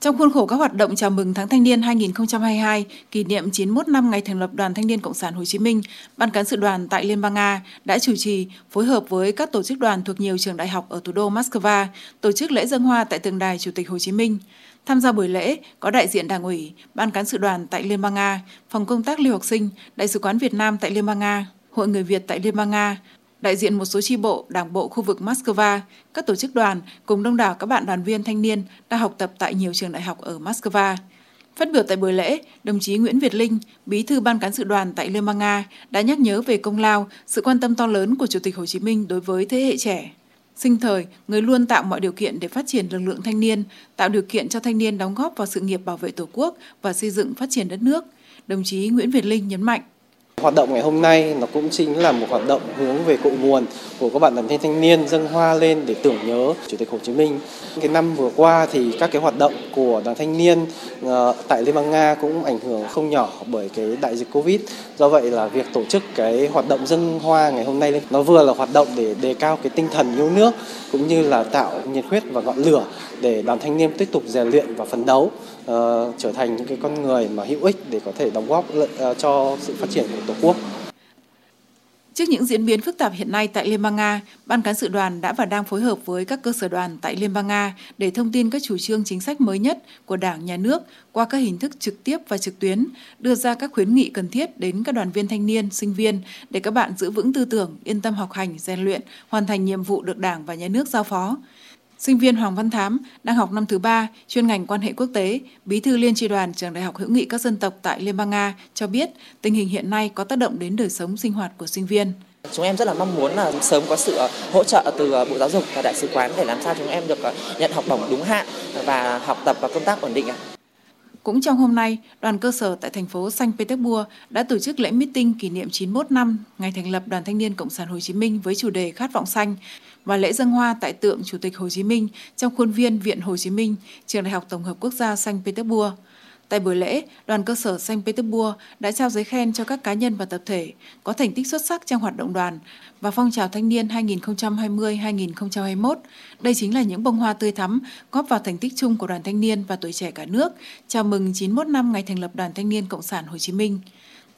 Trong khuôn khổ các hoạt động chào mừng tháng thanh niên 2022, kỷ niệm 91 năm ngày thành lập Đoàn Thanh niên Cộng sản Hồ Chí Minh, Ban cán sự đoàn tại Liên bang Nga đã chủ trì phối hợp với các tổ chức đoàn thuộc nhiều trường đại học ở thủ đô Moscow tổ chức lễ dân hoa tại tượng đài Chủ tịch Hồ Chí Minh. Tham gia buổi lễ có đại diện Đảng ủy, Ban cán sự đoàn tại Liên bang Nga, Phòng công tác lưu học sinh, Đại sứ quán Việt Nam tại Liên bang Nga, Hội người Việt tại Liên bang Nga, đại diện một số chi bộ, đảng bộ khu vực Moscow, các tổ chức đoàn cùng đông đảo các bạn đoàn viên thanh niên đang học tập tại nhiều trường đại học ở Moscow. Phát biểu tại buổi lễ, đồng chí Nguyễn Việt Linh, bí thư ban cán sự đoàn tại Liên bang Nga đã nhắc nhớ về công lao, sự quan tâm to lớn của Chủ tịch Hồ Chí Minh đối với thế hệ trẻ. Sinh thời, người luôn tạo mọi điều kiện để phát triển lực lượng thanh niên, tạo điều kiện cho thanh niên đóng góp vào sự nghiệp bảo vệ Tổ quốc và xây dựng phát triển đất nước. Đồng chí Nguyễn Việt Linh nhấn mạnh. Hoạt động ngày hôm nay nó cũng chính là một hoạt động hướng về cội nguồn của các bạn đoàn viên thanh niên dâng hoa lên để tưởng nhớ Chủ tịch Hồ Chí Minh. Cái năm vừa qua thì các cái hoạt động của đoàn thanh niên ờ, tại Liên bang Nga cũng ảnh hưởng không nhỏ bởi cái đại dịch Covid. Do vậy là việc tổ chức cái hoạt động dâng hoa ngày hôm nay nó vừa là hoạt động để đề cao cái tinh thần yêu nước cũng như là tạo nhiệt huyết và ngọn lửa để đoàn thanh niên tiếp tục rèn luyện và phấn đấu uh, trở thành những cái con người mà hữu ích để có thể đóng góp uh, cho sự phát triển của Tổ quốc. Trước những diễn biến phức tạp hiện nay tại Liên bang Nga, Ban cán sự đoàn đã và đang phối hợp với các cơ sở đoàn tại Liên bang Nga để thông tin các chủ trương chính sách mới nhất của Đảng, Nhà nước qua các hình thức trực tiếp và trực tuyến, đưa ra các khuyến nghị cần thiết đến các đoàn viên thanh niên, sinh viên để các bạn giữ vững tư tưởng, yên tâm học hành, rèn luyện, hoàn thành nhiệm vụ được Đảng và Nhà nước giao phó. Sinh viên Hoàng Văn Thám đang học năm thứ ba, chuyên ngành quan hệ quốc tế, bí thư liên tri đoàn trường Đại học hữu nghị các dân tộc tại Liên bang Nga cho biết tình hình hiện nay có tác động đến đời sống sinh hoạt của sinh viên. Chúng em rất là mong muốn là sớm có sự ờ, hỗ trợ từ ờ, Bộ Giáo dục và Đại sứ quán để làm sao chúng em được ờ, nhận học bổng đúng hạn và học tập và công tác ổn định. Cũng trong hôm nay, đoàn cơ sở tại thành phố Saint Petersburg đã tổ chức lễ meeting kỷ niệm 91 năm ngày thành lập Đoàn Thanh niên Cộng sản Hồ Chí Minh với chủ đề Khát vọng xanh và lễ dân hoa tại tượng Chủ tịch Hồ Chí Minh trong khuôn viên Viện Hồ Chí Minh, Trường Đại học Tổng hợp Quốc gia Saint Petersburg. Tại buổi lễ, đoàn cơ sở Saint Petersburg đã trao giấy khen cho các cá nhân và tập thể có thành tích xuất sắc trong hoạt động đoàn và phong trào thanh niên 2020-2021. Đây chính là những bông hoa tươi thắm góp vào thành tích chung của đoàn thanh niên và tuổi trẻ cả nước, chào mừng 91 năm ngày thành lập Đoàn Thanh niên Cộng sản Hồ Chí Minh.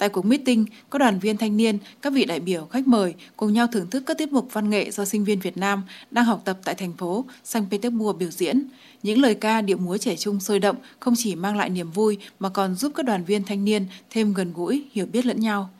Tại cuộc meeting, các đoàn viên thanh niên, các vị đại biểu, khách mời cùng nhau thưởng thức các tiết mục văn nghệ do sinh viên Việt Nam đang học tập tại thành phố Saint Petersburg biểu diễn. Những lời ca điệu múa trẻ trung sôi động không chỉ mang lại niềm vui mà còn giúp các đoàn viên thanh niên thêm gần gũi, hiểu biết lẫn nhau.